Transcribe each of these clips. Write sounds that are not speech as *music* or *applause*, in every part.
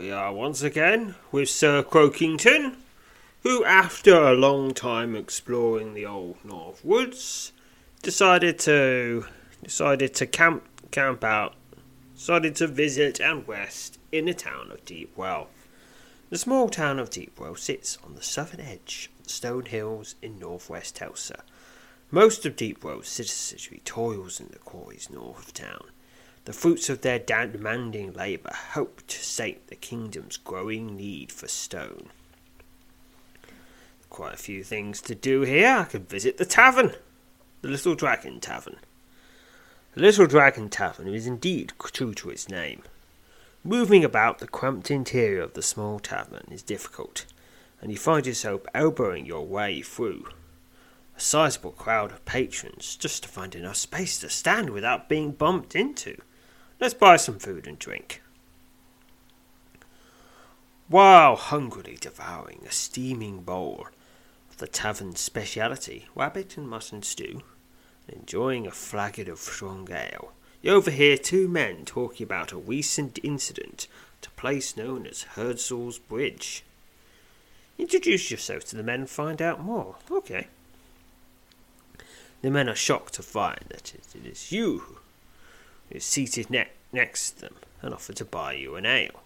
We are once again with Sir Croakington, who, after a long time exploring the old North Woods, decided to decided to camp camp out, decided to visit and rest in the town of Deepwell. The small town of Deepwell sits on the southern edge of the Stone Hills in northwest Telsa. Most of Deepwell's citizenry toils in the quarries north of town. The fruits of their demanding labour hope to sate the kingdom's growing need for stone. Quite a few things to do here. I could visit the tavern, the Little Dragon Tavern. The Little Dragon Tavern is indeed true to its name. Moving about the cramped interior of the small tavern is difficult, and you find yourself elbowing your way through a sizable crowd of patrons just to find enough space to stand without being bumped into. Let's buy some food and drink. While hungrily devouring a steaming bowl of the tavern's speciality, rabbit and mutton stew, and enjoying a flagon of strong ale, you overhear two men talking about a recent incident at a place known as Herdsall's Bridge. Introduce yourself to the men and find out more. Okay. The men are shocked to find that it is you is seated ne- next to them and offer to buy you an ale.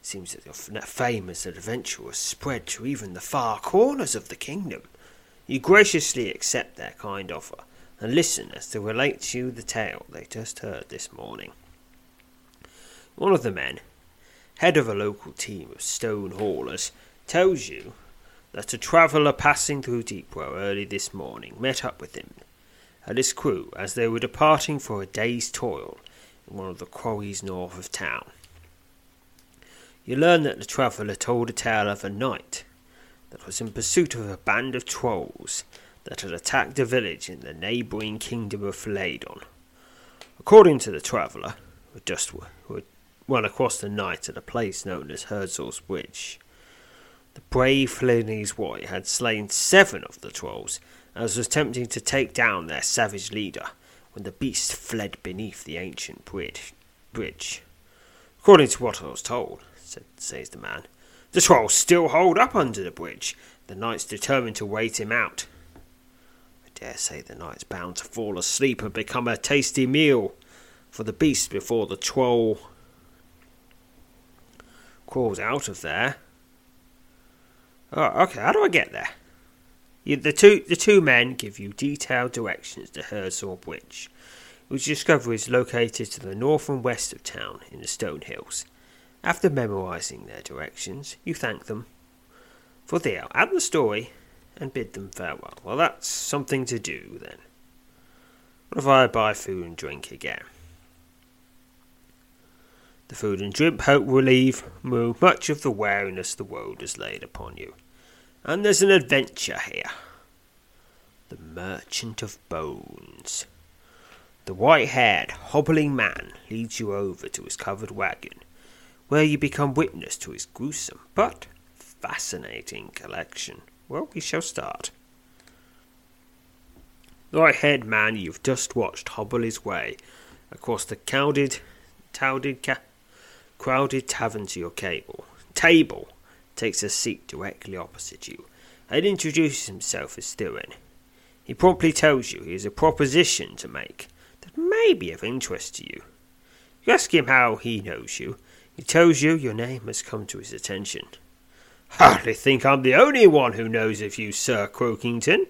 It seems that your fame as an adventurer has spread to even the far corners of the kingdom. You graciously accept their kind offer and listen as they relate to you the tale they just heard this morning. One of the men, head of a local team of stone haulers, tells you that a traveller passing through Deepwell early this morning met up with him and his crew as they were departing for a day's toil in one of the quarries north of town. You learn that the traveller told a tale of a knight that was in pursuit of a band of trolls that had attacked a village in the neighbouring kingdom of Philadon. According to the traveller, who just who run across the knight at a place known as Herdsall's Bridge, the brave Philanese boy had slain seven of the trolls as was attempting to take down their savage leader when the beast fled beneath the ancient bridge. bridge. According to what I was told, said, says the man, the trolls still hold up under the bridge. The knight's determined to wait him out. I dare say the knight's bound to fall asleep and become a tasty meal for the beast before the troll crawls out of there. Oh, okay, how do I get there? The two, the two men give you detailed directions to Herdsall Bridge, which you discover is located to the north and west of town in the Stone Hills. After memorizing their directions, you thank them for the out and the story and bid them farewell. Well, that's something to do then. What if I buy food and drink again? The food and drink hope will relieve much of the weariness the world has laid upon you. And there's an adventure here. The Merchant of Bones. The white haired, hobbling man leads you over to his covered wagon, where you become witness to his gruesome but fascinating collection. Well, we shall start. The white haired man you've just watched hobble his way across the crowded, crowded, ca- crowded tavern to your cable. table takes a seat directly opposite you and introduces himself as Thurin. He promptly tells you he has a proposition to make that may be of interest to you. You ask him how he knows you. He tells you your name has come to his attention. Hardly think I'm the only one who knows of you, Sir Croakington,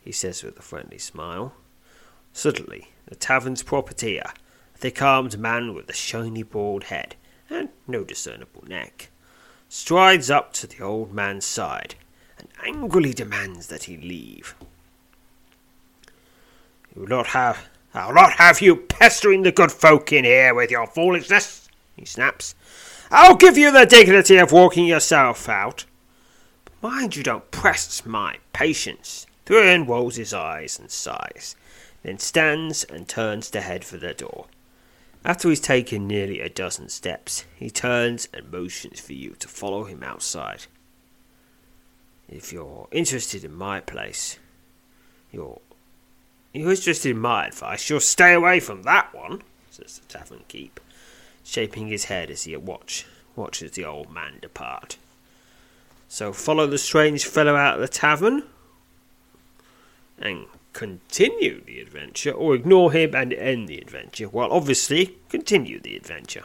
he says with a friendly smile. Suddenly, the tavern's proprietor, a thick armed man with a shiny bald head and no discernible neck, strides up to the old man's side and angrily demands that he leave. You will not have I'll not have you pestering the good folk in here with your foolishness, he snaps. I'll give you the dignity of walking yourself out. But mind you don't press my patience. Thurin rolls his eyes and sighs, then stands and turns to head for the door. After he's taken nearly a dozen steps, he turns and motions for you to follow him outside. If you're interested in my place, you're you're interested in my advice, you'll stay away from that one, says the tavern keep, shaping his head as he watch, watches the old man depart. So follow the strange fellow out of the tavern and continue the adventure, or ignore him and end the adventure. Well, obviously, continue the adventure.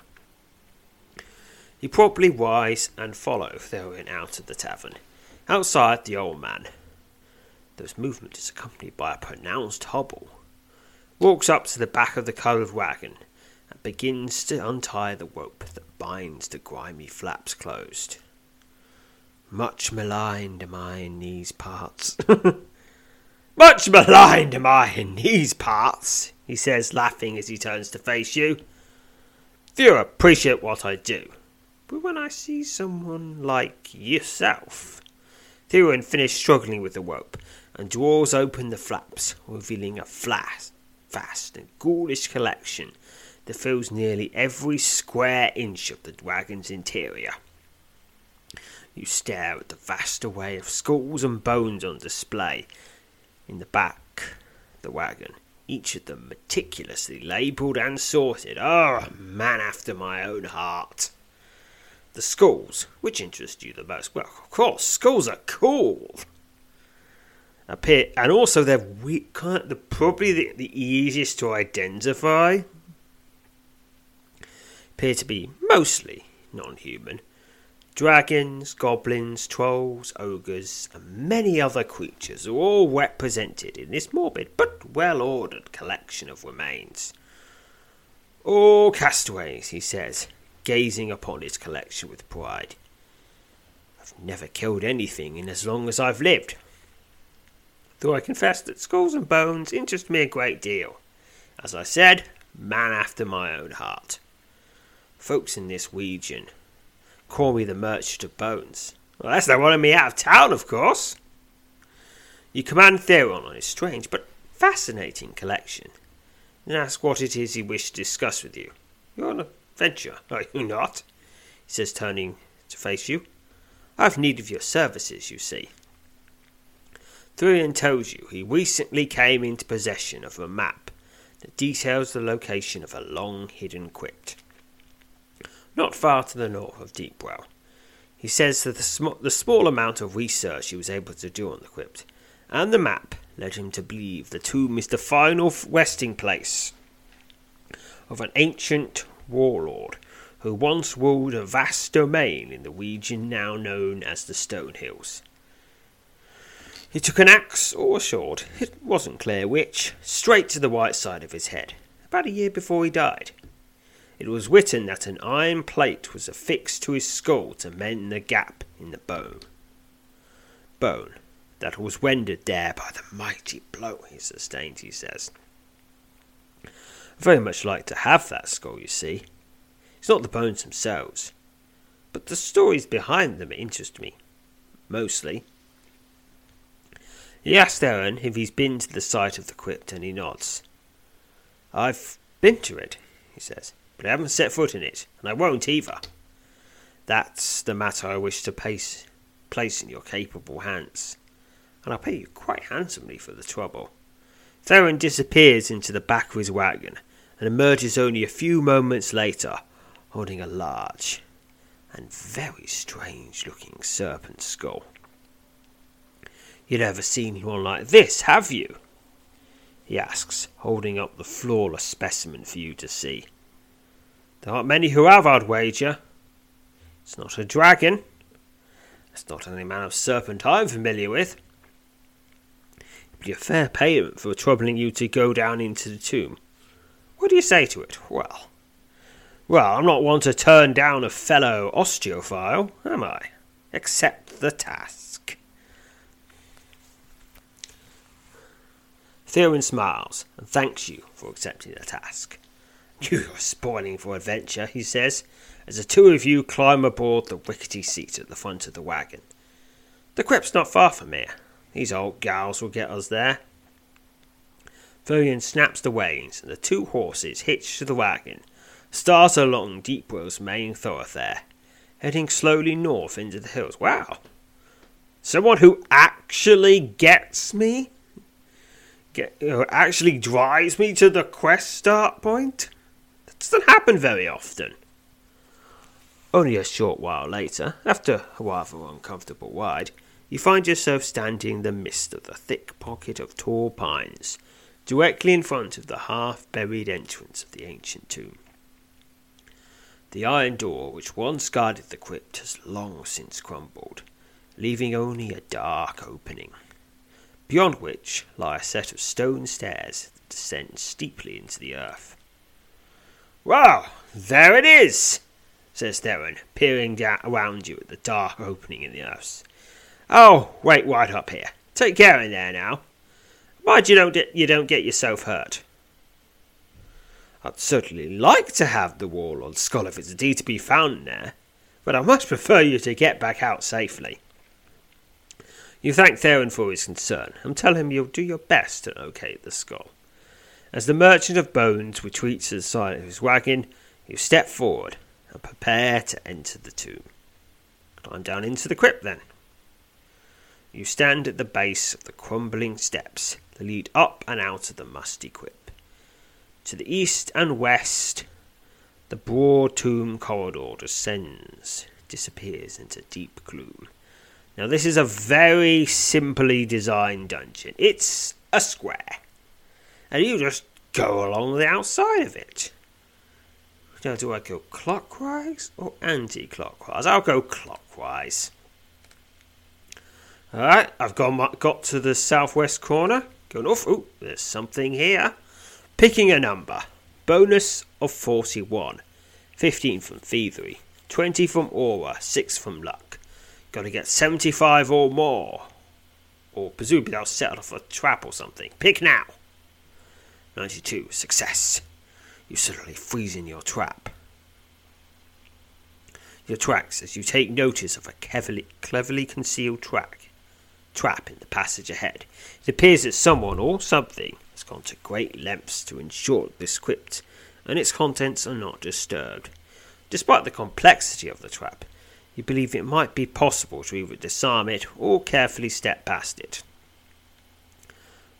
He promptly rise and follow Theron out of the tavern. Outside, the old man whose movement is accompanied by a pronounced hobble, walks up to the back of the covered wagon and begins to untie the rope that binds the grimy flaps closed. Much maligned am I in these parts. *laughs* Much maligned am I in these parts, he says, laughing as he turns to face you. Few appreciate what I do, but when I see someone like yourself. Theron finished struggling with the rope and draws open the flaps, revealing a flat, vast and ghoulish collection that fills nearly every square inch of the wagon's interior. You stare at the vast array of skulls and bones on display in the back the wagon, each of them meticulously labelled and sorted. Oh, man after my own heart. The skulls, which interest you the most? Well, of course, skulls are cool appear, and also they're we, kind of, the, probably the, the easiest to identify. Appear to be mostly non-human. Dragons, goblins, trolls, ogres, and many other creatures are all represented in this morbid but well ordered collection of remains. All castaways, he says, gazing upon his collection with pride. I've never killed anything in as long as I've lived, though I confess that skulls and bones interest me a great deal. As I said, man after my own heart. Folks in this region call me the merchant of bones. Well, that's not wanting me out of town, of course. You command Theron on his strange but fascinating collection, and ask what it is he wished to discuss with you. You're on a venture, are you not? He says, turning to face you. I've need of your services, you see. Thurin tells you he recently came into possession of a map that details the location of a long hidden crypt, not far to the north of Deepwell. He says that the, sm- the small amount of research he was able to do on the crypt and the map led him to believe the tomb is the final resting place of an ancient warlord who once ruled a vast domain in the region now known as the Stone Hills. He took an axe or a sword, it wasn't clear which, straight to the right side of his head, about a year before he died. It was written that an iron plate was affixed to his skull to mend the gap in the bone. Bone that was rendered there by the mighty blow he sustained, he says. I very much like to have that skull, you see. It's not the bones themselves, but the stories behind them interest me, mostly. He asks Theron if he's been to the site of the crypt, and he nods. I've been to it, he says, but I haven't set foot in it, and I won't either. That's the matter I wish to place, place in your capable hands, and I'll pay you quite handsomely for the trouble. Theron disappears into the back of his wagon and emerges only a few moments later, holding a large and very strange looking serpent skull. You've never seen one like this, have you? he asks, holding up the flawless specimen for you to see. There aren't many who have, I'd wager. It's not a dragon. It's not any man of serpent I'm familiar with. It'd be a fair payment for troubling you to go down into the tomb. What do you say to it? Well, well, I'm not one to turn down a fellow osteophile, am I? Accept the task. Theron smiles and thanks you for accepting the task. You're spoiling for adventure, he says, as the two of you climb aboard the rickety seat at the front of the wagon. The crypt's not far from here. These old gals will get us there. Theron snaps the reins, and the two horses hitched to the wagon start along Deepwell's main thoroughfare, heading slowly north into the hills. Wow! Someone who actually gets me? Get, you know, actually drives me to the quest start point? Doesn't happen very often. Only a short while later, after a rather uncomfortable ride, you find yourself standing in the midst of the thick pocket of tall pines, directly in front of the half buried entrance of the ancient tomb. The iron door which once guarded the crypt has long since crumbled, leaving only a dark opening, beyond which lie a set of stone stairs that descend steeply into the earth. Well, there it is, says Theron, peering down around you at the dark opening in the earth. Oh, wait right up here. Take care in there now. Mind you don't you don't get yourself hurt. I'd certainly like to have the warlord's skull if it's indeed to be found there, but I much prefer you to get back out safely. You thank Theron for his concern, and tell him you'll do your best to locate the skull. As the merchant of bones retreats to the side of his wagon, you step forward and prepare to enter the tomb. Climb down into the crypt then. You stand at the base of the crumbling steps that lead up and out of the musty crypt. To the east and west, the broad tomb corridor descends, disappears into deep gloom. Now, this is a very simply designed dungeon. It's a square, and you just go along the outside of it. Now, do I go clockwise or anti clockwise? I'll go clockwise. Alright, I've got, got to the southwest corner. Going off. Oh, there's something here. Picking a number. Bonus of 41. 15 from thievery. 20 from aura. 6 from luck. Got to get 75 or more. Or presumably I'll set off a trap or something. Pick now. 92. Success. You suddenly freeze in your trap. Your tracks as you take notice of a cleverly, cleverly concealed track trap in the passage ahead. It appears that someone or something has gone to great lengths to ensure this crypt and its contents are not disturbed. Despite the complexity of the trap, you believe it might be possible to either disarm it or carefully step past it.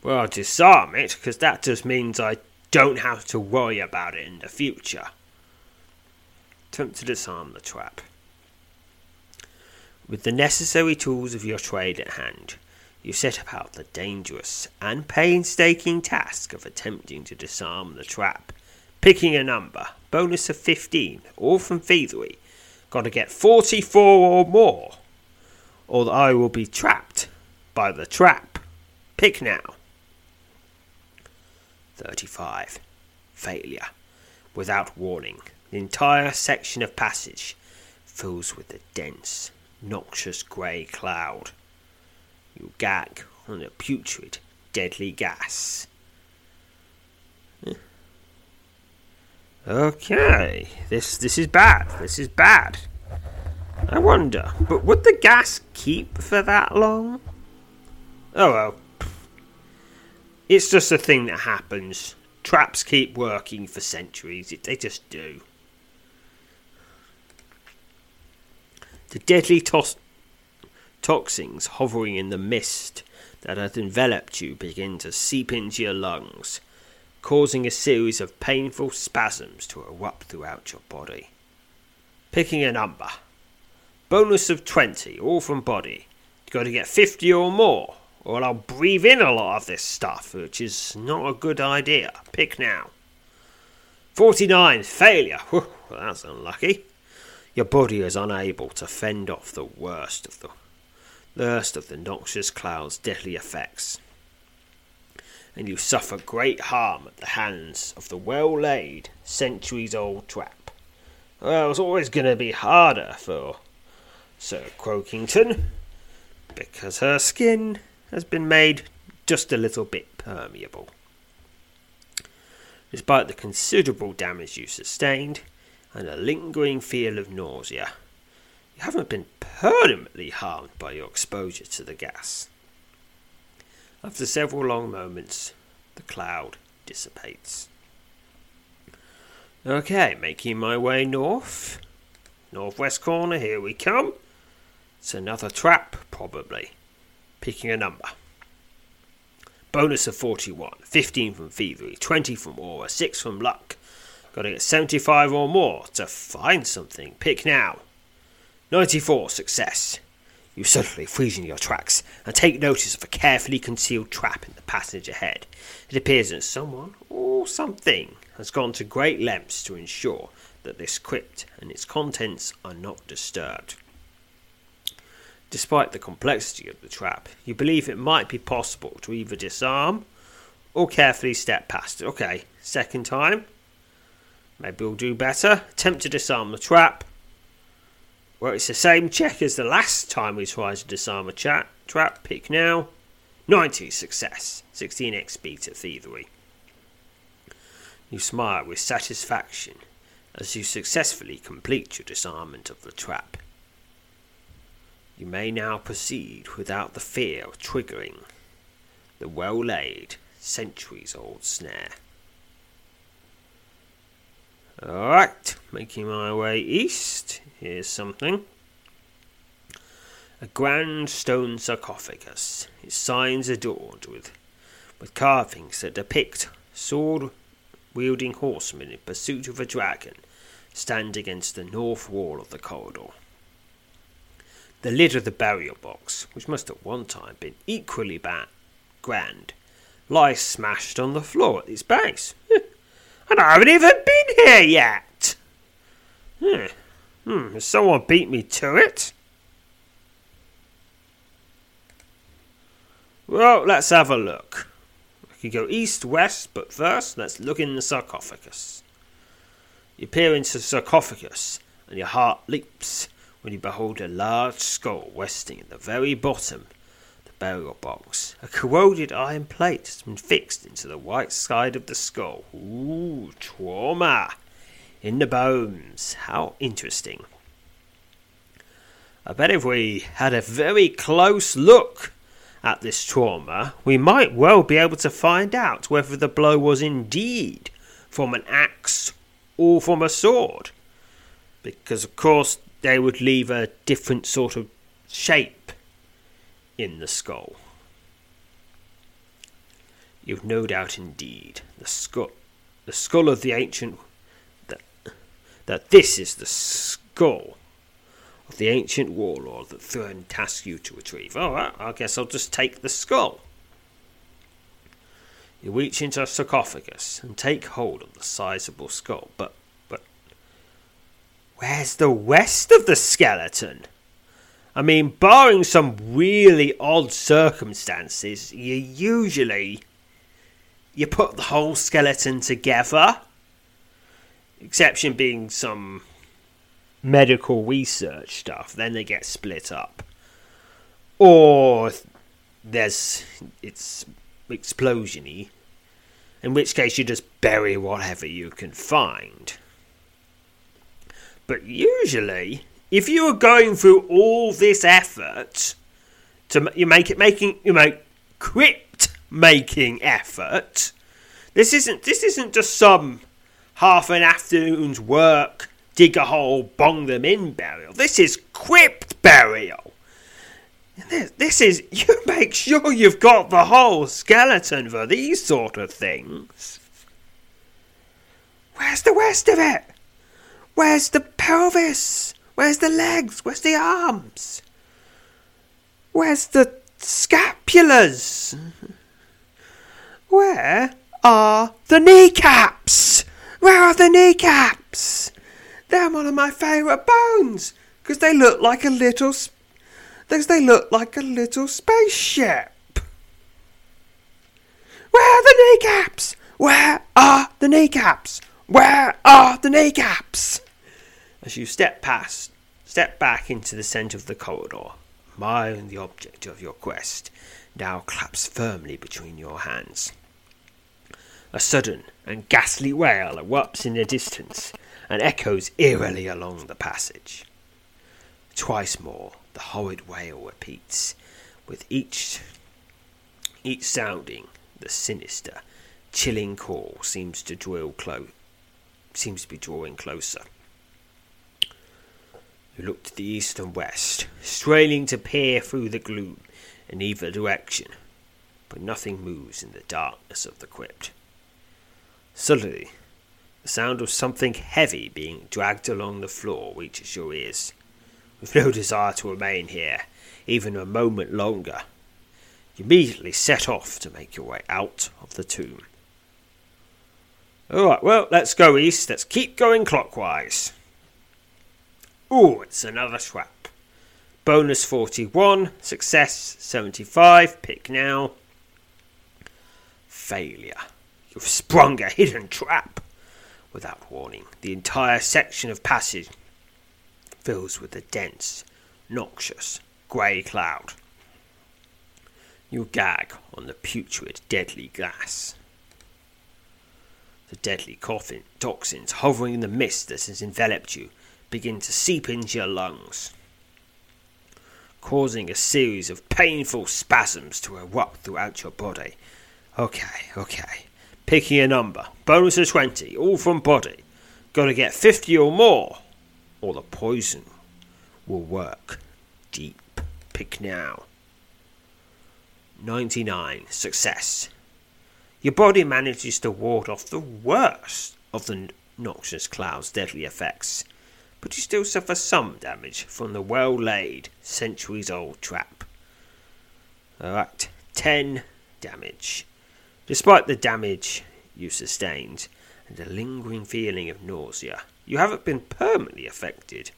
Well, disarm it, because that just means I don't have to worry about it in the future. Attempt to disarm the trap. With the necessary tools of your trade at hand, you set about the dangerous and painstaking task of attempting to disarm the trap. Picking a number, bonus of 15, all from thievery. Got to get 44 or more, or I will be trapped by the trap. Pick now. 35. Failure. Without warning, the entire section of passage fills with a dense, noxious grey cloud. You gag on a putrid, deadly gas. Eh. Okay, this this is bad. This is bad. I wonder, but would the gas keep for that long? Oh well. It's just a thing that happens traps keep working for centuries. They just do. The deadly tos- toxins hovering in the mist that had enveloped you begin to seep into your lungs, causing a series of painful spasms to erupt throughout your body. Picking a number. Bonus of 20, all from body. You've got to get 50 or more, or I'll breathe in a lot of this stuff, which is not a good idea. Pick now. 49, failure. Whew, that's unlucky. Your body is unable to fend off the worst of the worst of the noxious cloud's deadly effects. And you suffer great harm at the hands of the well laid, centuries old trap. Well, it's always going to be harder for Sir Croakington, because her skin has been made just a little bit permeable. Despite the considerable damage you sustained and a lingering feel of nausea, you haven't been permanently harmed by your exposure to the gas. After several long moments, the cloud dissipates. Okay, making my way north. Northwest corner, here we come. It's another trap, probably. Picking a number. Bonus of 41, 15 from thievery, 20 from aura, 6 from luck. Gotta get 75 or more to find something. Pick now. 94, success. You suddenly freeze in your tracks and take notice of a carefully concealed trap in the passage ahead. It appears that someone or something has gone to great lengths to ensure that this crypt and its contents are not disturbed. Despite the complexity of the trap, you believe it might be possible to either disarm or carefully step past it. Okay, second time. Maybe we'll do better. Attempt to disarm the trap. Well, it's the same check as the last time we tried to disarm a chat. trap. Pick now. 90 success. 16 XP to thievery. You smile with satisfaction as you successfully complete your disarmament of the trap. You may now proceed without the fear of triggering the well laid, centuries old snare. Alright, making my way east. Here's something. A grand stone sarcophagus. Its signs adorned with, with carvings that depict sword wielding horsemen in pursuit of a dragon stand against the north wall of the corridor. The lid of the burial box, which must at one time been equally bad, grand, lies smashed on the floor at its base. *laughs* and I haven't even been here yet. Hmm. Hmm. Has someone beat me to it? Well, let's have a look. I can go east, west, but first let's look in the sarcophagus. You peer into the sarcophagus, and your heart leaps when you behold a large skull resting at the very bottom of the burial box. A corroded iron plate has been fixed into the white side of the skull. Ooh, trauma! In the bones. How interesting. I bet if we had a very close look at this trauma, we might well be able to find out whether the blow was indeed from an axe or from a sword. Because, of course, they would leave a different sort of shape in the skull. You've no doubt indeed the skull, the skull of the ancient, that, that this is the skull of the ancient warlord that Thurn tasked you to retrieve. Oh, All right, I guess I'll just take the skull. You reach into a sarcophagus and take hold of the sizable skull, but where's the rest of the skeleton? I mean, barring some really odd circumstances, you usually you put the whole skeleton together. Exception being some medical research stuff, then they get split up. Or there's it's explosiony, in which case you just bury whatever you can find. But usually, if you are going through all this effort to you make it making you make crypt making effort This isn't this isn't just some half an afternoon's work, dig a hole, bong them in burial. This is crypt burial. This, this is *laughs* you make sure you've got the whole skeleton for these sort of things. Where's the rest of it? Where's the pelvis? Where's the legs? Where's the arms? Where's the scapulas? Where are the kneecaps? Where are the kneecaps? They're one of my favourite bones because they look like a little. Because they look like a little spaceship. Where are the kneecaps? Where are the kneecaps? Where are the kneecaps? As you step past, step back into the centre of the corridor, Mine, the object of your quest, now claps firmly between your hands. A sudden and ghastly wail erupts in the distance and echoes eerily along the passage. Twice more the horrid wail repeats, with each each sounding the sinister, chilling call seems to drill close seems to be drawing closer. You look to the east and west, straining to peer through the gloom in either direction, but nothing moves in the darkness of the crypt. Suddenly, the sound of something heavy being dragged along the floor reaches your ears. With no desire to remain here, even a moment longer, you immediately set off to make your way out of the tomb. Alright, well, let's go east. Let's keep going clockwise. Ooh, it's another trap. Bonus 41, success 75, pick now. Failure. You've sprung a hidden trap. Without warning, the entire section of passage fills with a dense, noxious, grey cloud. You gag on the putrid, deadly gas. The deadly coffin toxins hovering in the mist that has enveloped you begin to seep into your lungs, causing a series of painful spasms to erupt throughout your body. Okay, okay. Picking a number. Bonus of 20, all from body. Gotta get 50 or more, or the poison will work deep. Pick now. 99, success. Your body manages to ward off the worst of the noxious cloud's deadly effects, but you still suffer some damage from the well laid, centuries old trap. Alright, 10 damage. Despite the damage you sustained and a lingering feeling of nausea, you haven't been permanently affected,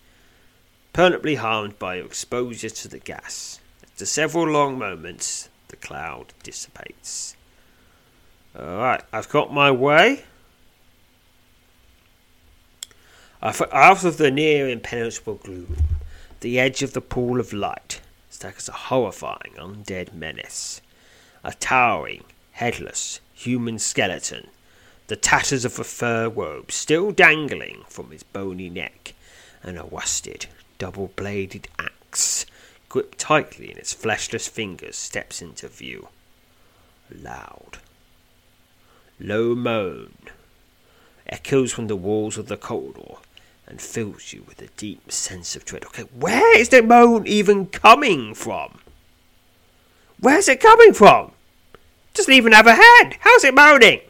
permanently harmed by your exposure to the gas. After several long moments, the cloud dissipates. Alright, I've got my way. Out of the near impenetrable gloom, the edge of the pool of light staggers a horrifying undead menace. A towering, headless, human skeleton, the tatters of a fur robe still dangling from his bony neck, and a rusted, double bladed axe gripped tightly in its fleshless fingers steps into view. Loud, low moan echoes from the walls of the corridor and fills you with a deep sense of dread. Okay, where is the moan even coming from? Where's it coming from? Doesn't even have a head. How's it moaning?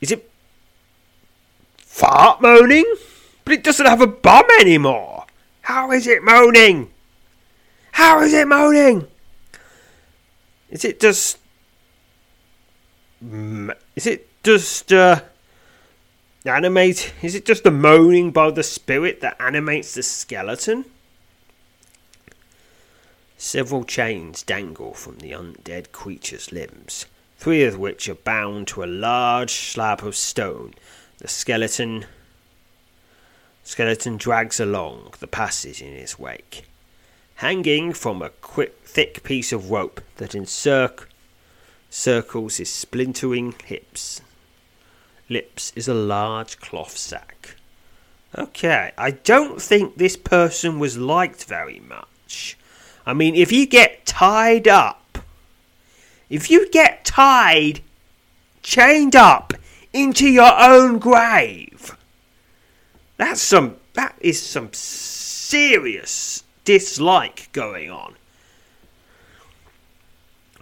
Is it fart moaning? But it doesn't have a bum anymore. How is it moaning? How is it moaning? Is it just. Is it just. Uh, animate? Is it just the moaning by the spirit that animates the skeleton? Several chains dangle from the undead creature's limbs, three of which are bound to a large slab of stone. The skeleton skeleton drags along the passage in its wake, hanging from a quick, thick piece of rope that encircles his splintering hips lips is a large cloth sack. Okay, I don't think this person was liked very much. I mean, if you get tied up, if you get tied chained up into your own grave. That's some that is some serious dislike going on.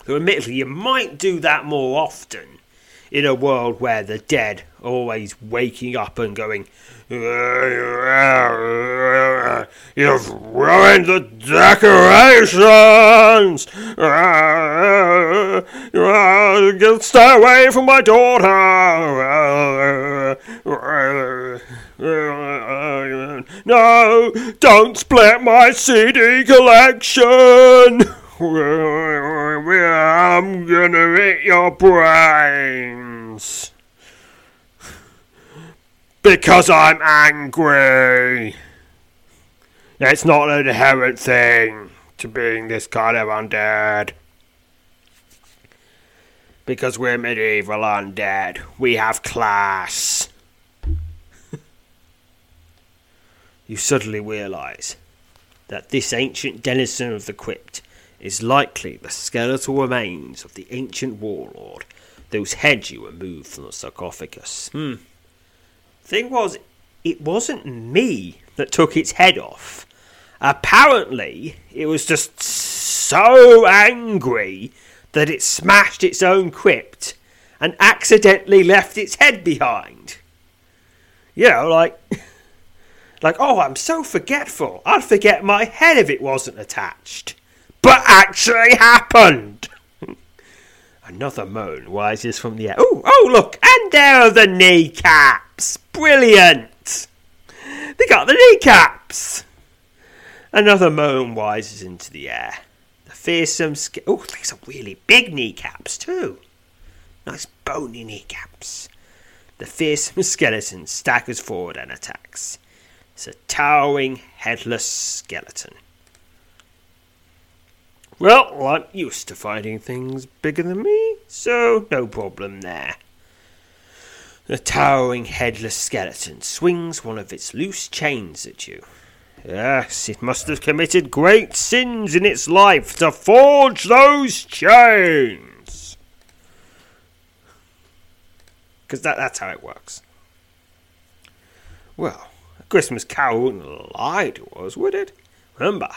So admittedly you might do that more often in a world where the dead are always waking up and going, You've ruined the decorations! Stay away from my daughter! No, don't split my CD collection! I'm gonna eat your brains! Because I'm angry. It's not an inherent thing to being this kind of undead. Because we're medieval undead, we have class. *laughs* you suddenly realise that this ancient denizen of the crypt is likely the skeletal remains of the ancient warlord, whose head you removed from the sarcophagus. Hmm. Thing was, it wasn't me that took its head off. Apparently, it was just so angry that it smashed its own crypt and accidentally left its head behind. You know, like, *laughs* like, oh, I'm so forgetful. I'd forget my head if it wasn't attached. But actually happened. *laughs* Another moan rises from the air. Oh, oh, look, and there are the kneecaps. Brilliant. They got the kneecaps. Another moan rises into the air. The fearsome. Sk- oh, these are really big kneecaps, too. Nice bony kneecaps. The fearsome *laughs* skeleton staggers forward and attacks. It's a towering, headless skeleton. Well, I'm used to fighting things bigger than me, so no problem there. The towering headless skeleton swings one of its loose chains at you. Yes, it must have committed great sins in its life to forge those chains. Because that, that's how it works. Well, a Christmas Carol wouldn't lie to us, would it? Remember,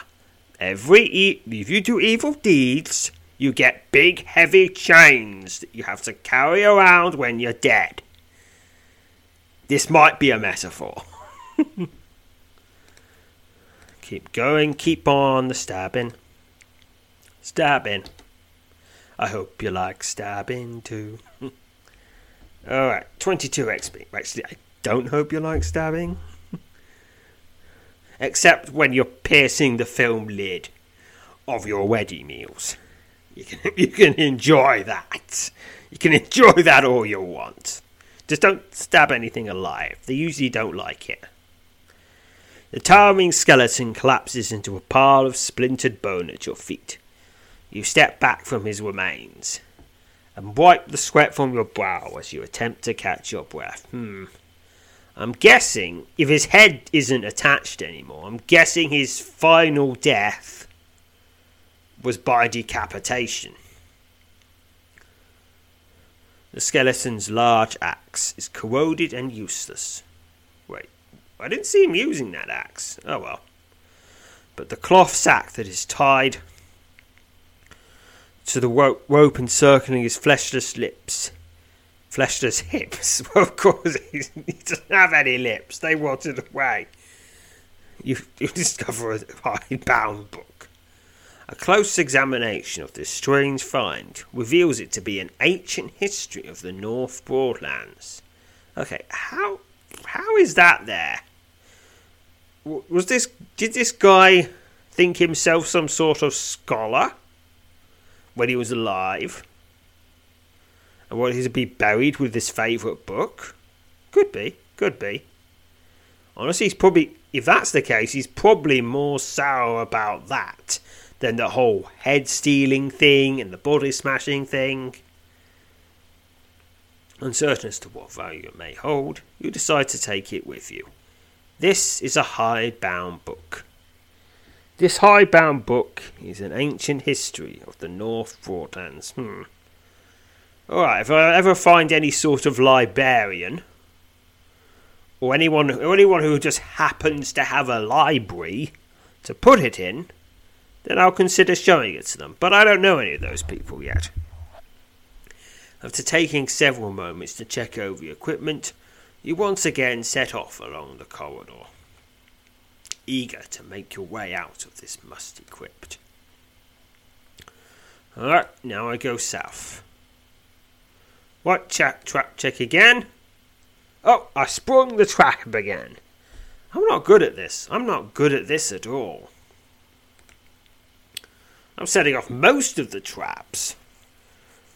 Every e- if you do evil deeds, you get big heavy chains that you have to carry around when you're dead. This might be a metaphor. *laughs* keep going, keep on the stabbing. Stabbing. I hope you like stabbing too. *laughs* Alright, 22 XP. Actually, I don't hope you like stabbing except when you're piercing the film lid of your wedding meals. You can, *laughs* you can enjoy that. You can enjoy that all you want. Just don't stab anything alive. They usually don't like it. The towering skeleton collapses into a pile of splintered bone at your feet. You step back from his remains and wipe the sweat from your brow as you attempt to catch your breath. Hmm. I'm guessing if his head isn't attached anymore, I'm guessing his final death was by decapitation. The skeleton's large axe is corroded and useless. Wait, I didn't see him using that axe. Oh well. But the cloth sack that is tied to the rope encircling his fleshless lips fleshless hips. *laughs* Well, of course, *laughs* he doesn't have any lips. They rotted away. You, you discover a hidebound book. A close examination of this strange find reveals it to be an ancient history of the North Broadlands. Okay, how how is that there? Was this did this guy think himself some sort of scholar when he was alive? And will he be buried with his favourite book? Could be, could be. Honestly, he's probably, if that's the case, he's probably more sour about that than the whole head stealing thing and the body smashing thing. Uncertain as to what value it may hold, you decide to take it with you. This is a hidebound book. This hidebound book is an ancient history of the North Broadlands. Hmm. Alright, if I ever find any sort of librarian, or anyone, or anyone who just happens to have a library to put it in, then I'll consider showing it to them. But I don't know any of those people yet. After taking several moments to check over your equipment, you once again set off along the corridor, eager to make your way out of this musty crypt. Alright, now I go south. What check trap check again? Oh, I sprung the trap again. I'm not good at this. I'm not good at this at all. I'm setting off most of the traps.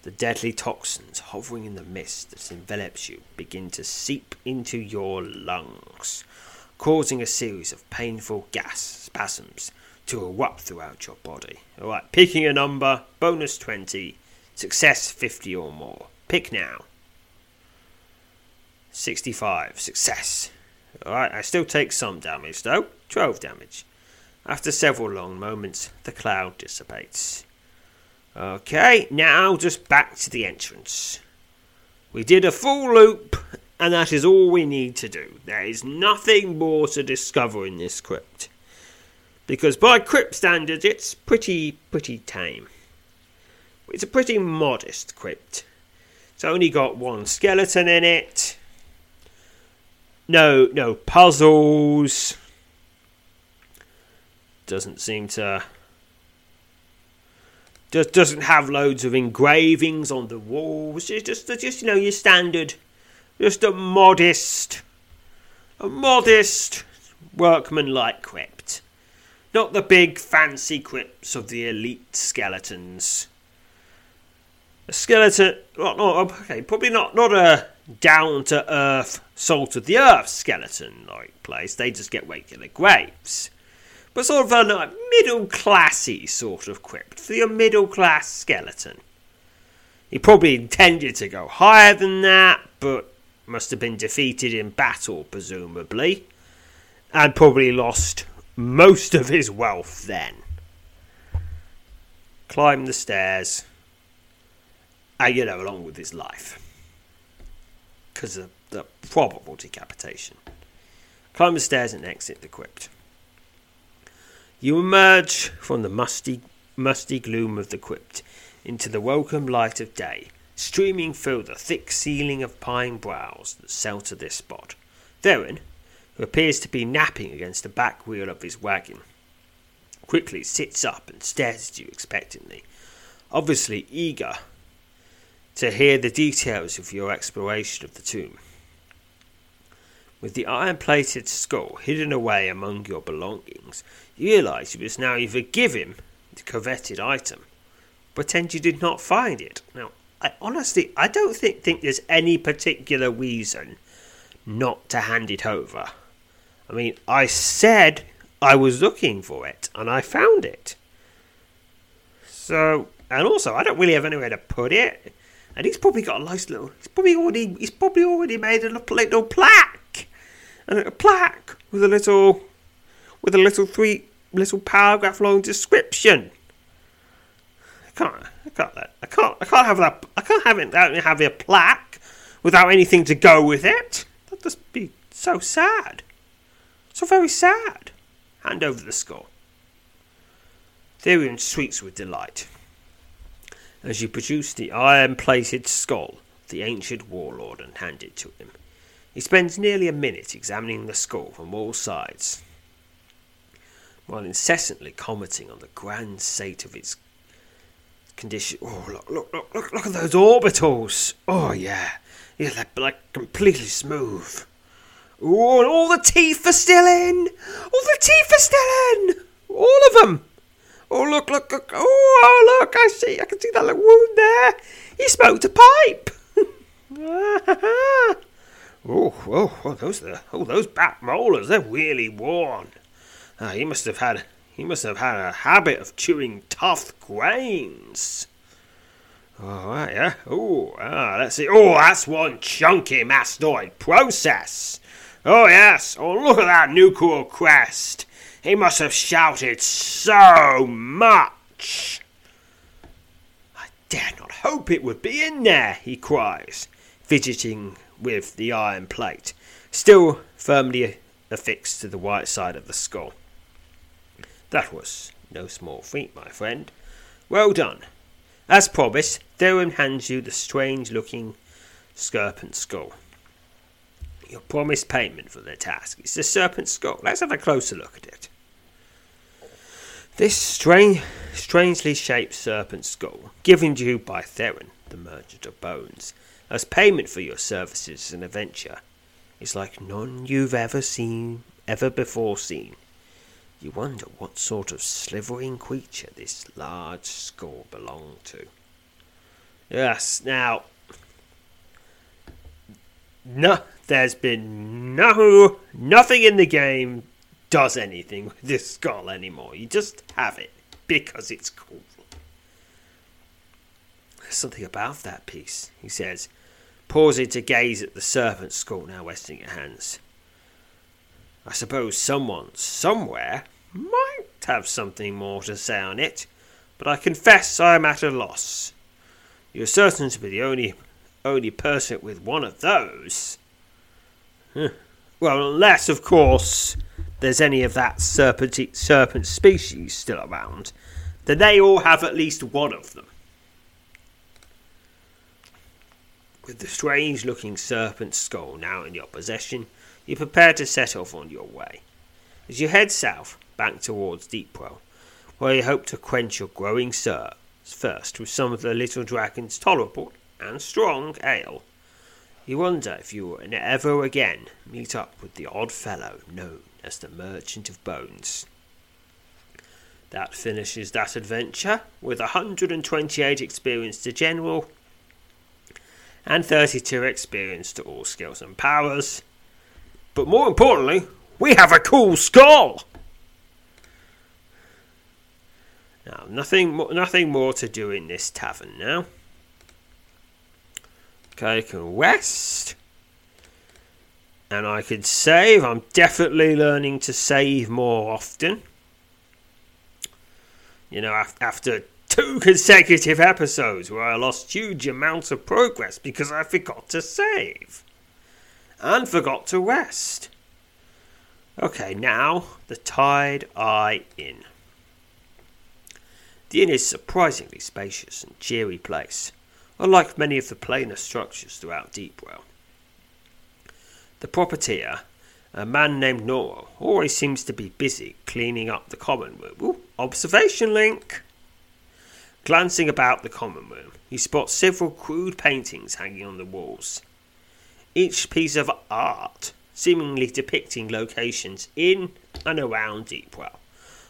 The deadly toxins hovering in the mist that envelops you begin to seep into your lungs, causing a series of painful gas spasms to erupt throughout your body. Alright, picking a number, bonus 20, success 50 or more. Pick now. 65. Success. Alright, I still take some damage though. 12 damage. After several long moments, the cloud dissipates. Okay, now just back to the entrance. We did a full loop, and that is all we need to do. There is nothing more to discover in this crypt. Because by crypt standards, it's pretty, pretty tame. It's a pretty modest crypt. It's only got one skeleton in it. No, no puzzles. Doesn't seem to. Just doesn't have loads of engravings on the walls. It's just, just you know, your standard, just a modest, a modest workman-like crypt. Not the big fancy crypts of the elite skeletons skeleton. Not, not, um, okay, probably not not a down to earth, salt of the earth skeleton like place. They just get regular graves. But sort of a like, middle classy sort of crypt for your middle class skeleton. He probably intended to go higher than that, but must have been defeated in battle, presumably, and probably lost most of his wealth then. Climb the stairs you know, along with his life. Because of the probable decapitation. Climb the stairs and exit the crypt. You emerge from the musty, musty gloom of the crypt into the welcome light of day, streaming through the thick ceiling of pine boughs that shelter this spot. Theron, who appears to be napping against the back wheel of his wagon, quickly sits up and stares at you expectantly, obviously eager to hear the details of your exploration of the tomb. With the iron plated skull hidden away among your belongings, you realize you must now either give him the coveted item, pretend you did not find it. Now, I honestly, I don't think, think there's any particular reason not to hand it over. I mean, I said I was looking for it, and I found it. So, and also, I don't really have anywhere to put it and he's probably got a nice little. He's probably already. He's probably already made a little plaque, a plaque with a little, with a little three little paragraph long description. I can't. I can't. That I can't. I can't have that. I can't have it. Have a plaque without anything to go with it. That'd just be so sad. So very sad. Hand over the score. Theron sweets with delight as you produce the iron plated skull of the ancient warlord and hand it to him. He spends nearly a minute examining the skull from all sides, while incessantly commenting on the grand state of its condition. Oh, look, look, look, look, look at those orbitals! Oh, yeah. Yeah, they're like completely smooth. Oh, all the teeth are still in! All the teeth are still in! All of them! Oh, look, look, look. Oh, look, I see. I can see that little wound there. He smoked a pipe. *laughs* oh, oh, oh, those, are, oh, those back molars, they're really worn. Uh, he must have had, he must have had a habit of chewing tough grains. Right, yeah. Oh, ah, let's see. Oh, that's one chunky mastoid process. Oh, yes. Oh, look at that nuchal crest. He must have shouted so much. I dare not hope it would be in there, he cries, fidgeting with the iron plate, still firmly affixed to the white side of the skull. That was no small feat, my friend. Well done. As promised, Theron hands you the strange looking serpent skull. Your promised payment for the task is the serpent skull. Let's have a closer look at it. This strange, strangely shaped serpent skull, given to you by Theron, the merchant of bones, as payment for your services and adventure, is like none you've ever seen, ever before seen. You wonder what sort of slithering creature this large skull belonged to. Yes, now. No, there's been no. Nothing in the game does anything with this skull anymore. You just have it because it's cool. There's something about that piece, he says, pausing to gaze at the serpent skull now resting in hands. I suppose someone, somewhere, might have something more to say on it, but I confess I am at a loss. You're certain to be the only only person with one of those. Well, unless, of course, there's any of that serpent serpent species still around, then they all have at least one of them. With the strange looking serpent skull now in your possession, you prepare to set off on your way. As you head south, back towards Deepwell, where you hope to quench your growing thirst first with some of the little dragon's tolerable and strong ale, you wonder if you will ever again meet up with the odd fellow known as the Merchant of Bones. That finishes that adventure with 128 experience to general and 32 experience to all skills and powers. But more importantly, we have a cool skull! Now, nothing, nothing more to do in this tavern now. Okay, rest. And I can save. I'm definitely learning to save more often. You know, after two consecutive episodes where I lost huge amounts of progress because I forgot to save. And forgot to rest. Okay, now the Tired Eye Inn. The inn is surprisingly spacious and cheery place, unlike many of the plainer structures throughout Deepwell. The proprietor, a man named Noro, always seems to be busy cleaning up the common room. Ooh, observation link! Glancing about the common room, he spots several crude paintings hanging on the walls. Each piece of art seemingly depicting locations in and around Deepwell.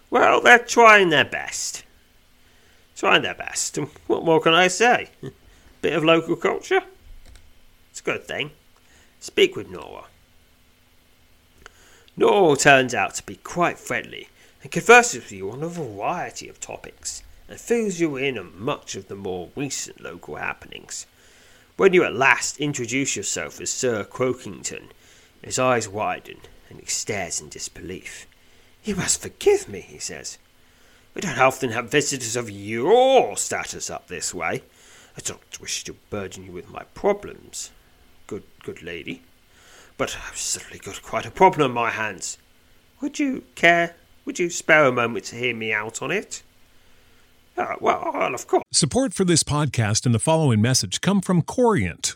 Well, they're trying their best trying their best. What more can I say? *laughs* Bit of local culture? It's a good thing. Speak with Nora. Nora turns out to be quite friendly and converses with you on a variety of topics and fills you in on much of the more recent local happenings. When you at last introduce yourself as Sir Croakington, his eyes widen and he stares in disbelief. You must forgive me, he says. We don't often have visitors of your status up this way. I don't wish to burden you with my problems, good good lady, but I've certainly got quite a problem on my hands. Would you care? Would you spare a moment to hear me out on it? Uh, well, of course. Support for this podcast and the following message come from Corient.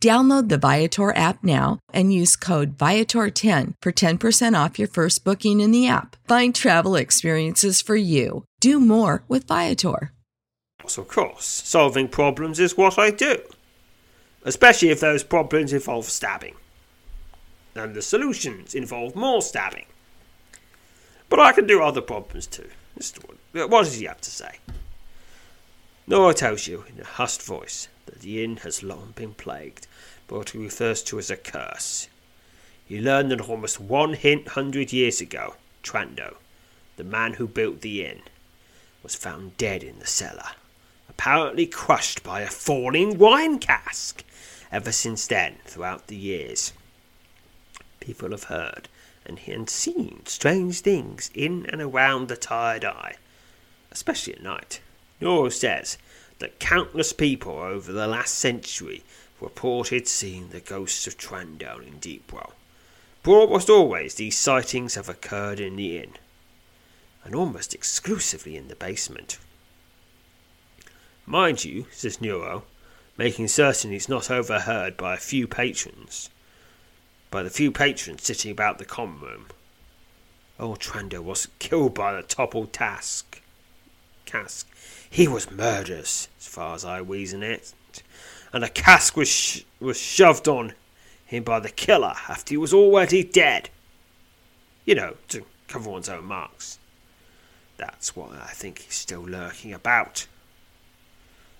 Download the Viator app now and use code Viator10 for 10% off your first booking in the app. Find travel experiences for you. Do more with Viator. Of course, solving problems is what I do, especially if those problems involve stabbing. And the solutions involve more stabbing. But I can do other problems too. What does he have to say? Nora tells you in a hushed voice that the inn has long been plagued what he refers to as a curse. He learned that almost one hundred years ago, Trando, the man who built the inn, was found dead in the cellar, apparently crushed by a falling wine cask. Ever since then, throughout the years, people have heard and seen strange things in and around the tired eye, especially at night. Nora says that countless people over the last century reported seeing the ghosts of Trando in Deepwell. But almost always these sightings have occurred in the inn, and almost exclusively in the basement. Mind you, says Nero, making certain he's not overheard by a few patrons, by the few patrons sitting about the common room. Old Trando wasn't killed by the toppled task. Cask. He was murdered, as far as I reason it, and a cask was sh- was shoved on him by the killer after he was already dead. You know, to cover one's own marks. That's why I think he's still lurking about.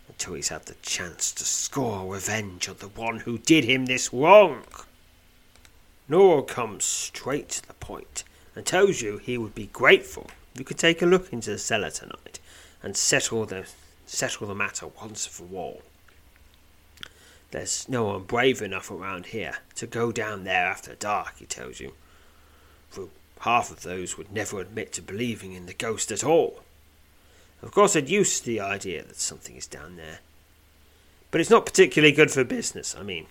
Until he's had the chance to score revenge on the one who did him this wrong. Nora comes straight to the point and tells you he would be grateful if you could take a look into the cellar tonight and settle the settle the matter once for all. There's no one brave enough around here to go down there after dark, he tells you. For half of those would never admit to believing in the ghost at all. Of course, they're used to the idea that something is down there. But it's not particularly good for business. I mean,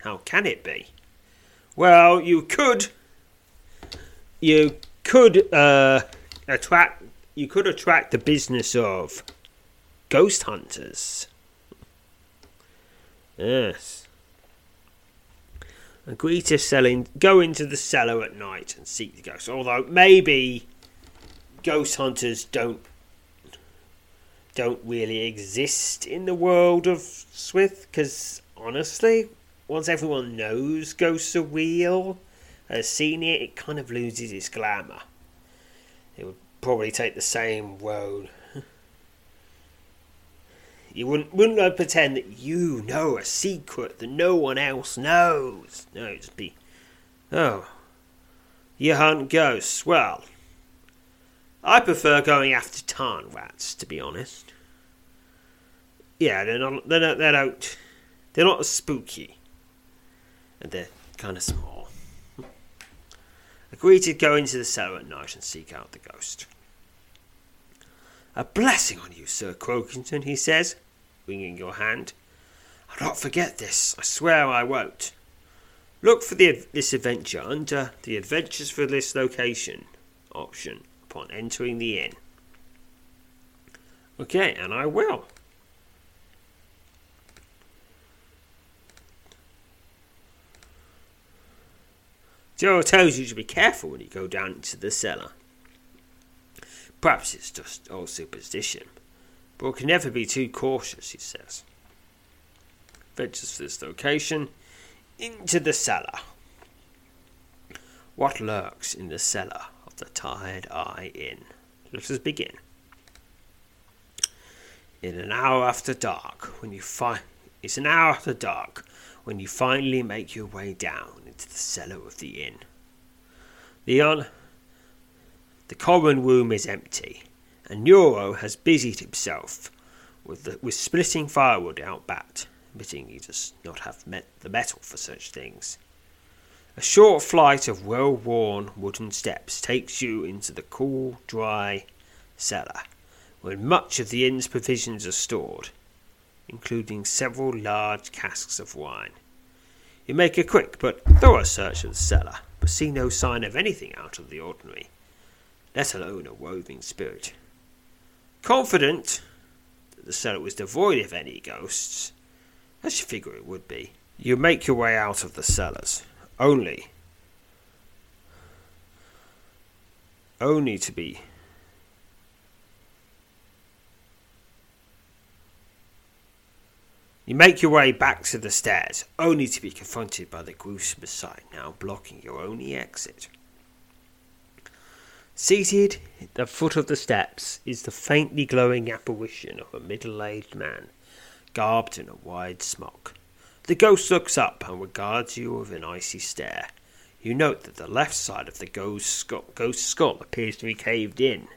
how can it be? Well, you could. You could uh, attract you could attract the business of ghost hunters. Yes. Agree selling, go into the cellar at night and seek the ghost. Although maybe ghost hunters don't don't really exist in the world of Swift, because honestly, once everyone knows ghosts are real, has seen it, it kind of loses its glamour. It would probably take the same road. You wouldn't wouldn't I pretend that you know a secret that no one else knows. No, it'd just be Oh. You hunt ghosts. Well I prefer going after tarn rats, to be honest. Yeah, they're not they're not they don't they're not as spooky. And they're kinda small. Agree to go into the cellar at night and seek out the ghost. A blessing on you, Sir Croakington, he says, wringing your hand. I'll not forget this, I swear I won't. Look for the, this adventure under the Adventures for this location option upon entering the inn. Okay, and I will. Joe tells you to be careful when you go down into the cellar. Perhaps it's just old superstition, but we can never be too cautious, he says. Ventures for this location into the cellar. What lurks in the cellar of the Tired Eye Inn? Let us begin. In an hour after dark, when you find it's an hour after dark when you finally make your way down into the cellar of the inn. The un- the common room is empty, and Nero has busied himself with, the, with splitting firewood out back, admitting he does not have met the metal for such things. A short flight of well worn wooden steps takes you into the cool, dry cellar, where much of the inn's provisions are stored, including several large casks of wine. You make a quick but thorough search of the cellar, but see no sign of anything out of the ordinary, let alone a roving spirit. Confident that the cellar was devoid of any ghosts, as you figure it would be, you make your way out of the cellars only only to be You make your way back to the stairs, only to be confronted by the gruesome sight now blocking your only exit. Seated at the foot of the steps is the faintly glowing apparition of a middle aged man, garbed in a wide smock. The ghost looks up and regards you with an icy stare. You note that the left side of the ghost's skull appears to be caved in,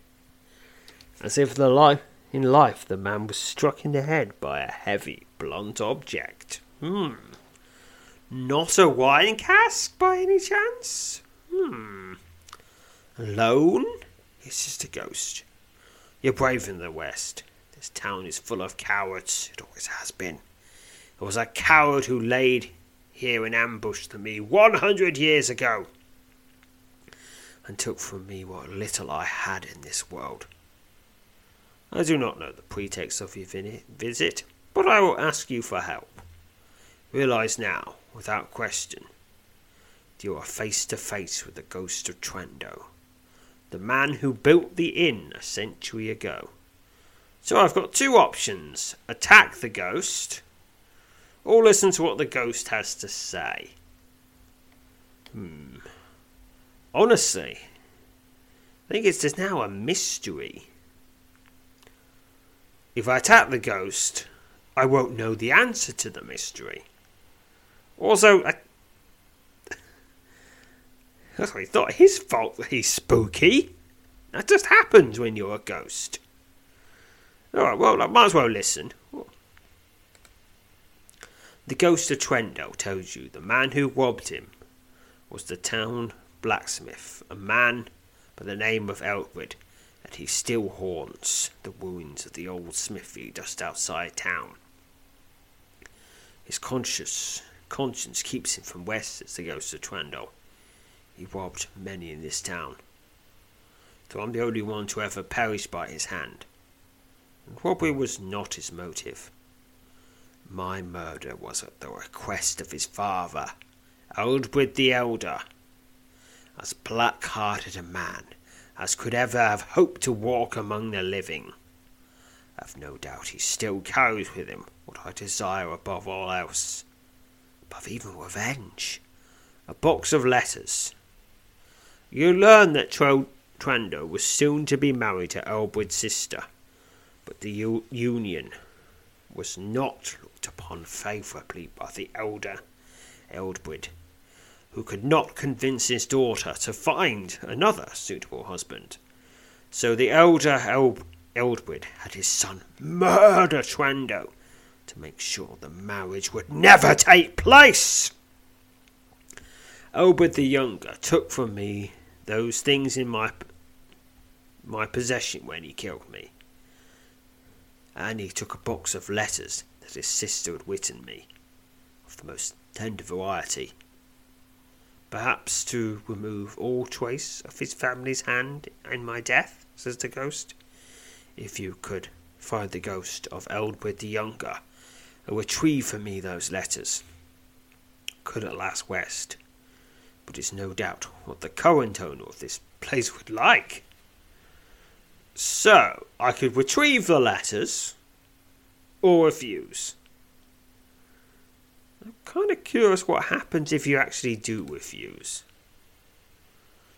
as if the life, in life the man was struck in the head by a heavy, blunt object. Hmm. Not a wine cask by any chance? Hmm. Alone? It's just a ghost. You're brave in the West. This town is full of cowards. It always has been. It was a coward who laid here in ambush to me one hundred years ago, and took from me what little I had in this world. I do not know the pretext of your visit, but I will ask you for help. Realize now, without question, that you are face to face with the ghost of Trendo, the man who built the inn a century ago. So I've got two options attack the ghost or listen to what the ghost has to say. Hmm. Honestly, I think it's just now a mystery. If I attack the ghost, I won't know the answer to the mystery. Also, I. It's not his fault that he's spooky. That just happens when you're a ghost. Alright, well, I might as well listen. The ghost of Trendo tells you the man who robbed him was the town blacksmith, a man by the name of Elwood, and he still haunts the ruins of the old smithy just outside town. His conscious conscience keeps him from west, as the ghost of Trendo. He robbed many in this town, though I'm the only one to ever perish by his hand. And robbery was not his motive. My murder was at the request of his father, Eldred the Elder. As black hearted a man as could ever have hoped to walk among the living. I've no doubt he still carries with him what I desire above all else, above even revenge a box of letters. You learn that Tro- Trendo was soon to be married to Elbrid's sister, but the u- union was not looked upon favourably by the elder Eldred, who could not convince his daughter to find another suitable husband. So the elder El- Eldred had his son murder Trendo to make sure the marriage would never take place. Eldred the younger took from me those things in my my possession when he killed me and he took a box of letters that his sister had written me, of the most tender variety. Perhaps to remove all trace of his family's hand in my death, says the ghost. If you could find the ghost of Eldred the Younger, and retrieve for me those letters, could at last rest. But it's no doubt what the current owner of this place would like. So, I could retrieve the letters or refuse. I'm kind of curious what happens if you actually do refuse.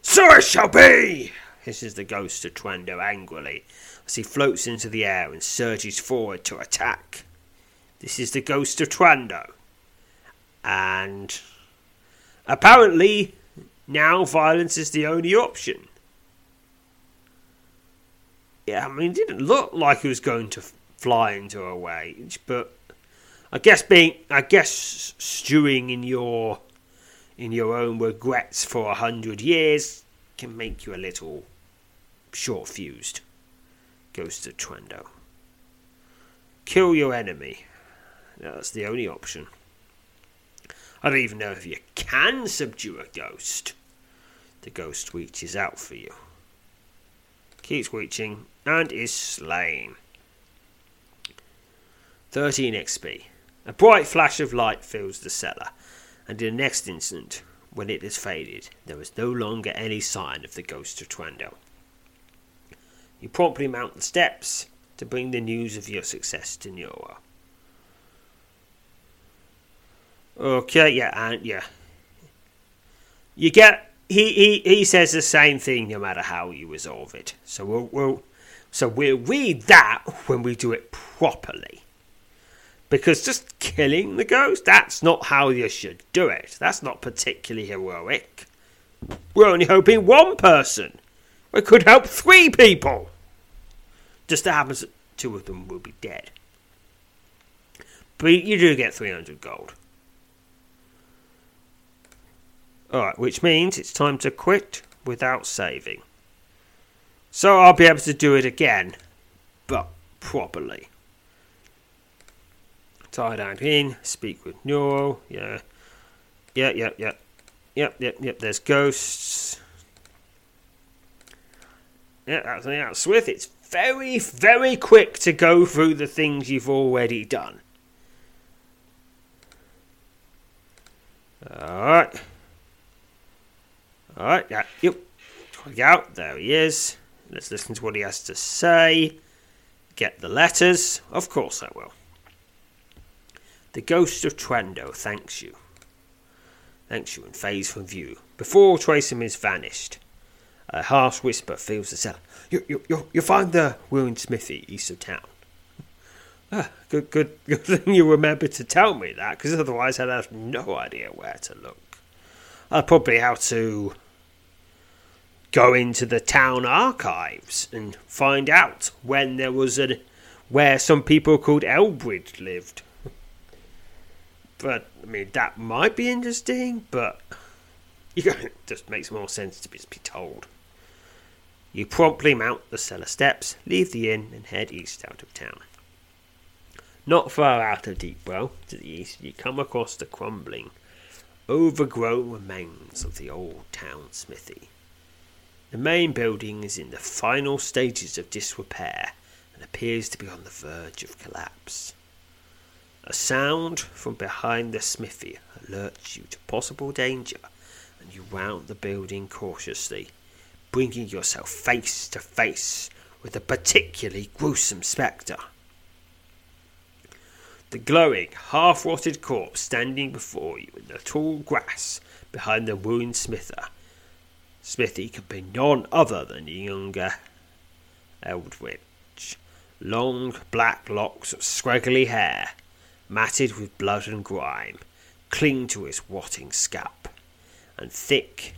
So it shall be! hisses the ghost of Trendo angrily as he floats into the air and surges forward to attack. This is the ghost of Trendo, And apparently, now violence is the only option. Yeah, I mean, it didn't look like he was going to fly into a rage, but I guess being, I guess stewing in your, in your own regrets for a hundred years can make you a little short fused. Ghost of Trendo. Kill your enemy. That's the only option. I don't even know if you can subdue a ghost. The ghost reaches out for you. Keeps reaching and is slain. 13 XP. A bright flash of light fills the cellar, and in the next instant, when it has faded, there is no longer any sign of the ghost of Trando. You promptly mount the steps to bring the news of your success to Nora. Okay, yeah, yeah. You You get he, he he says the same thing no matter how you resolve it. So we'll, we'll so we'll read that when we do it properly. Because just killing the ghost, that's not how you should do it. That's not particularly heroic. We're only hoping one person. We could help three people. Just so happens that two of them will be dead. But you do get 300 gold. Alright, which means it's time to quit without saving. So I'll be able to do it again, but properly. Tie down in, speak with Neuro, yeah. Yeah, yeah, yeah. Yep, yep, yep, there's ghosts. Yeah, that's the out Swift. It's very, very quick to go through the things you've already done. Alright. Alright, yeah, yep. Out, there he is. Let's listen to what he has to say. Get the letters. Of course I will. The ghost of Trando thanks you. Thanks you and fades from view. Before Tracing is vanished, a harsh whisper fills the cell. You, you, you, you'll find the ruined smithy east of town. Ah, good, good, *laughs* good thing you remembered to tell me that, because otherwise I'd have no idea where to look. I'd probably have to go into the town archives and find out when there was a where some people called Elbridge lived. But I mean that might be interesting, but you know, it just makes more sense to just be told. You promptly mount the cellar steps, leave the inn, and head east out of town. Not far out of Deepwell, to the east, you come across the crumbling, overgrown remains of the old town smithy. The main building is in the final stages of disrepair and appears to be on the verge of collapse. A sound from behind the smithy alerts you to possible danger, and you round the building cautiously, bringing yourself face to face with a particularly gruesome spectre. The glowing, half rotted corpse standing before you in the tall grass behind the ruined smither Smithy could be none other than the younger Eldridge. Long black locks of scraggly hair, matted with blood and grime, cling to his rotting scalp, and thick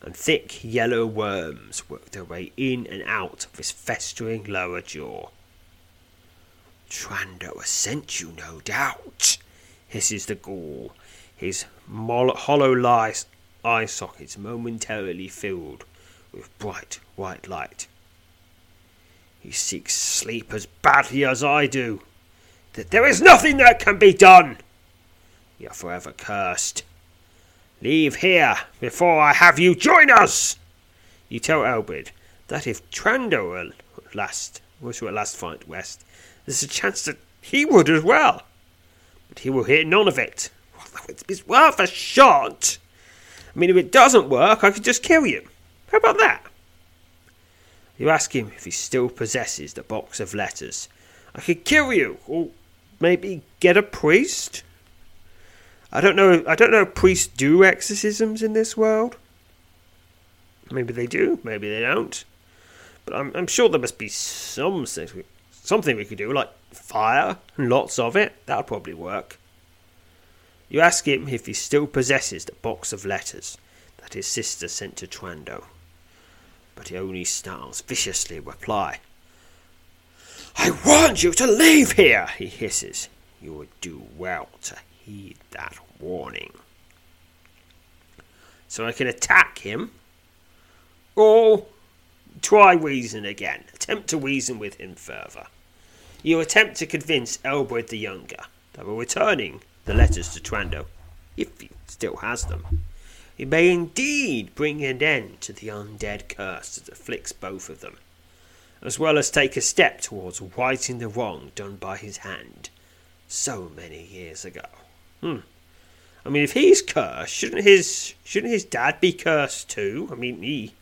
and thick yellow worms work their way in and out of his festering lower jaw. Trando has sent you, no doubt, hisses the ghoul, his hollow eye sockets momentarily filled with bright white light. He seeks sleep as badly as I do. That there is nothing that can be done. You're forever cursed. Leave here before I have you join us. You tell Elbrid that if Trando last was to at last find West, there's a chance that he would as well. But he will hear none of it it's worth a shot. I mean, if it doesn't work, I could just kill you. How about that? You ask him if he still possesses the box of letters. I could kill you, or maybe get a priest. I don't know. I don't know if priests do exorcisms in this world. Maybe they do. Maybe they don't. But I'm, I'm sure there must be some something we could do, like fire, and lots of it. That'll probably work. You ask him if he still possesses the box of letters that his sister sent to Trando. But he only snarls viciously in reply. I want you to leave here, he hisses. You would do well to heed that warning. So I can attack him, or try reason again. Attempt to reason with him further. You attempt to convince Elbred the Younger that we're returning the letters to Trando, if he still has them. It may indeed bring an end to the undead curse that afflicts both of them, as well as take a step towards righting the wrong done by his hand so many years ago. Hmm. I mean, if he's cursed, shouldn't his shouldn't his dad be cursed too? I mean, he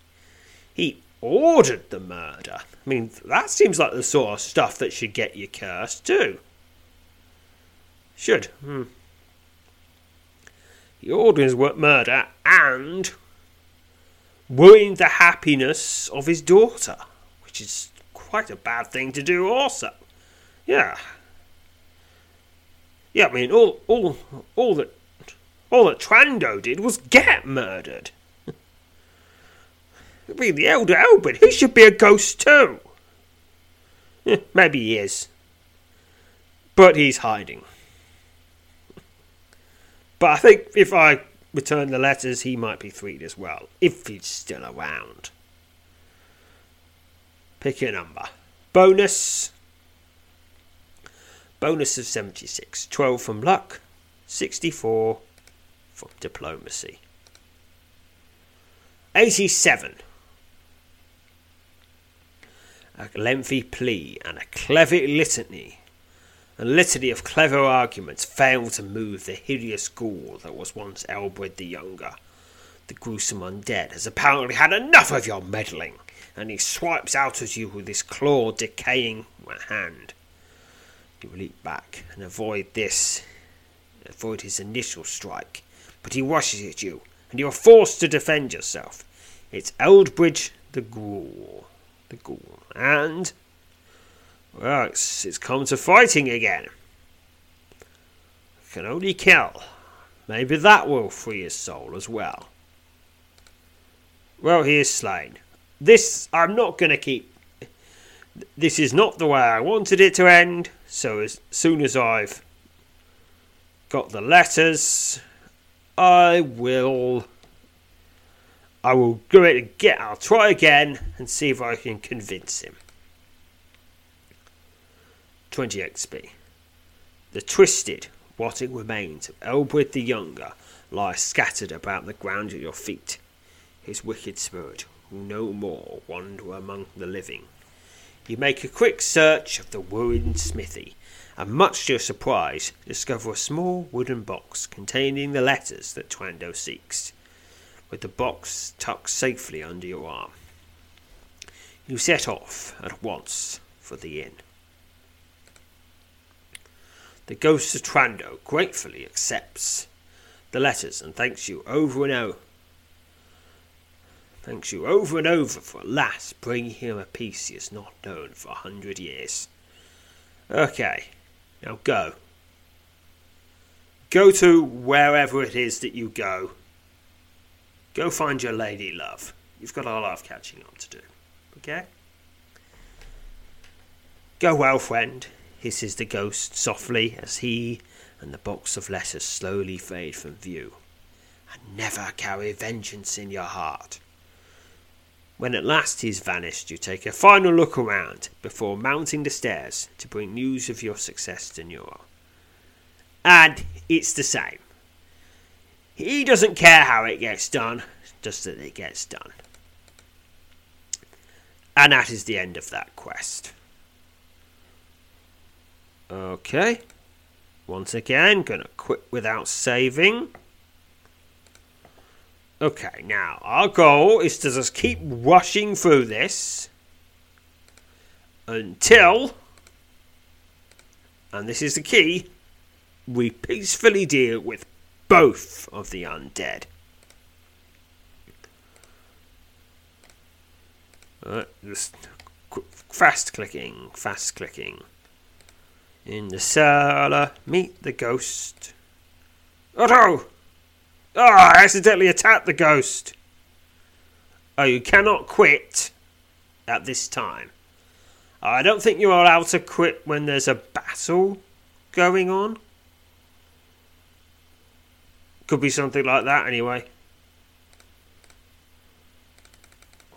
he ordered the murder. I mean, that seems like the sort of stuff that should get you cursed too. Should. Hmm. He orders murder and ruined the happiness of his daughter, which is quite a bad thing to do, also. Yeah. Yeah, I mean, all, all, all that, all that Trando did was get murdered. *laughs* I mean, the elder Albert, he should be a ghost too. *laughs* Maybe he is, but he's hiding. But I think if I return the letters, he might be freed as well, if he's still around. Pick a number. Bonus. Bonus of 76. 12 from luck, 64 from diplomacy. 87. A lengthy plea and a clever litany a litany of clever arguments fail to move the hideous ghoul that was once Elbred the Younger. The gruesome undead has apparently had enough of your meddling, and he swipes out at you with his claw decaying hand. You leap back and avoid this, avoid his initial strike, but he rushes at you, and you are forced to defend yourself. It's Eldbridge the Ghoul, the Ghoul, and well, it's, it's come to fighting again. Can only kill. Maybe that will free his soul as well. Well, he is slain. This, I'm not going to keep. This is not the way I wanted it to end, so as soon as I've got the letters, I will. I will do it again. I'll try again and see if I can convince him. 20 XP. The twisted, rotting remains of Elbred the Younger lie scattered about the ground at your feet. His wicked spirit will no more wander among the living. You make a quick search of the ruined smithy, and much to your surprise, discover a small wooden box containing the letters that Trando seeks, with the box tucked safely under your arm. You set off at once for the inn. The ghost of Trando gratefully accepts the letters and thanks you over and over. Thanks you over and over for at last bringing him a piece he has not known for a hundred years. Okay, now go. Go to wherever it is that you go. Go find your lady love. You've got a lot of catching up to do. Okay? Go well, friend hisses the ghost softly as he and the box of letters slowly fade from view. And never carry vengeance in your heart. When at last he's vanished, you take a final look around before mounting the stairs to bring news of your success to Nura. And it's the same. He doesn't care how it gets done, just that it gets done. And that is the end of that quest. Okay. Once again, gonna quit without saving. Okay, now our goal is to just keep rushing through this until, and this is the key, we peacefully deal with both of the undead. Uh, just fast clicking, fast clicking. In the cellar, meet the ghost. Oh! Ah, I accidentally attacked the ghost. Oh, you cannot quit at this time. I don't think you're allowed to quit when there's a battle going on. Could be something like that, anyway.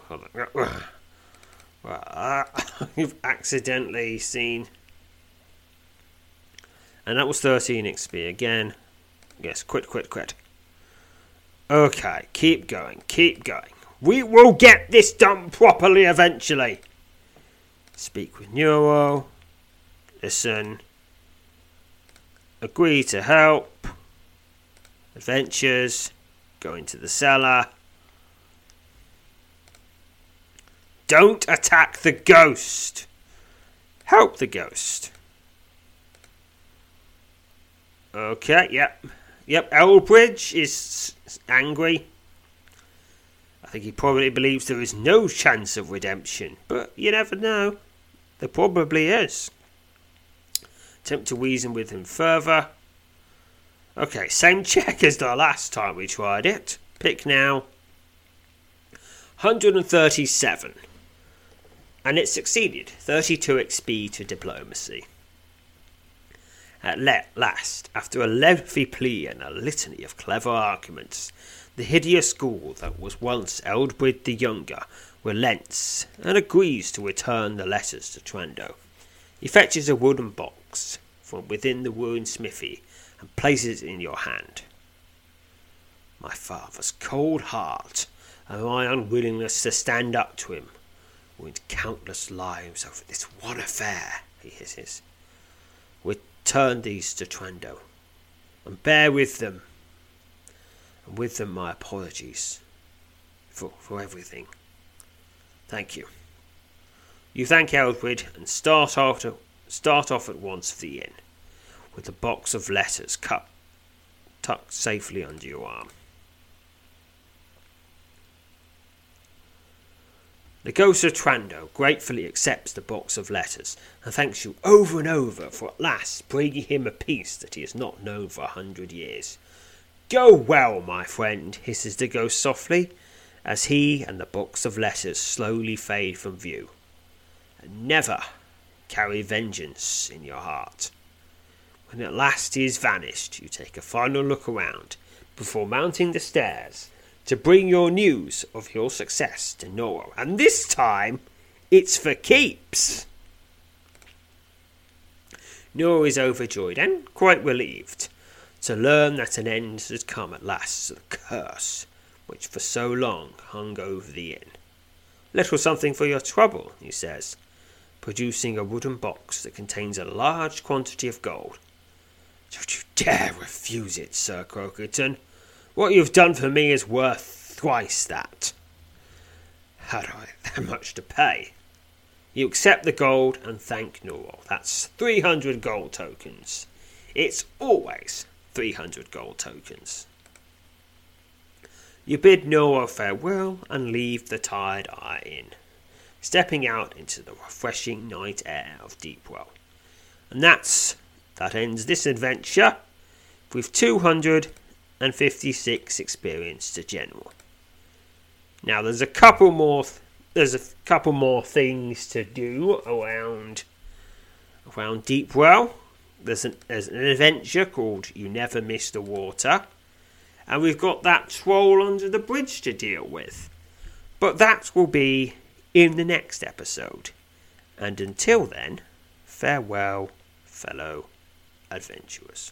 *coughs* Well, *laughs* you've accidentally seen. And that was 13 XP again. Yes, quit, quit, quit. Okay, keep going, keep going. We will get this done properly eventually. Speak with Noro. Listen. Agree to help. Adventures. Go into the cellar. Don't attack the ghost. Help the ghost. Okay, yep. Yep, Elbridge is angry. I think he probably believes there is no chance of redemption, but you never know. There probably is. Attempt to reason with him further. Okay, same *laughs* check as the last time we tried it. Pick now. 137. And it succeeded. 32 XP to diplomacy. At last, after a lengthy plea and a litany of clever arguments, the hideous ghoul that was once Eldred the Younger relents and agrees to return the letters to Trando. He fetches a wooden box from within the ruined smithy and places it in your hand. My father's cold heart and my unwillingness to stand up to him ruined countless lives over this one affair, he hisses. Return these to Trando and bear with them and with them my apologies for, for everything. Thank you. You thank Eldred and start to, start off at once for the inn, with the box of letters cut, tucked safely under your arm. The ghost of Trando gratefully accepts the box of letters and thanks you over and over for at last bringing him a peace that he has not known for a hundred years. Go well, my friend, hisses the ghost softly, as he and the box of letters slowly fade from view. And never carry vengeance in your heart. When at last he is vanished, you take a final look around before mounting the stairs to bring your news of your success to Noro. And this time, it's for keeps. Noro is overjoyed and quite relieved to learn that an end has come at last to the curse which for so long hung over the inn. Little something for your trouble, he says, producing a wooden box that contains a large quantity of gold. Don't you dare refuse it, Sir Crokerton. What you've done for me is worth thrice that. Had I *laughs* that much to pay? You accept the gold and thank Newell. That's 300 gold tokens. It's always 300 gold tokens. You bid Noah farewell and leave the Tired Eye Inn, stepping out into the refreshing night air of Deepwell. And that's that ends this adventure with 256 experience to general. Now there's a couple more th- there's a couple more things to do around around Deepwell there's an, there's an adventure called You Never Miss the Water, and we've got that troll under the bridge to deal with. But that will be in the next episode. And until then, farewell, fellow adventurers.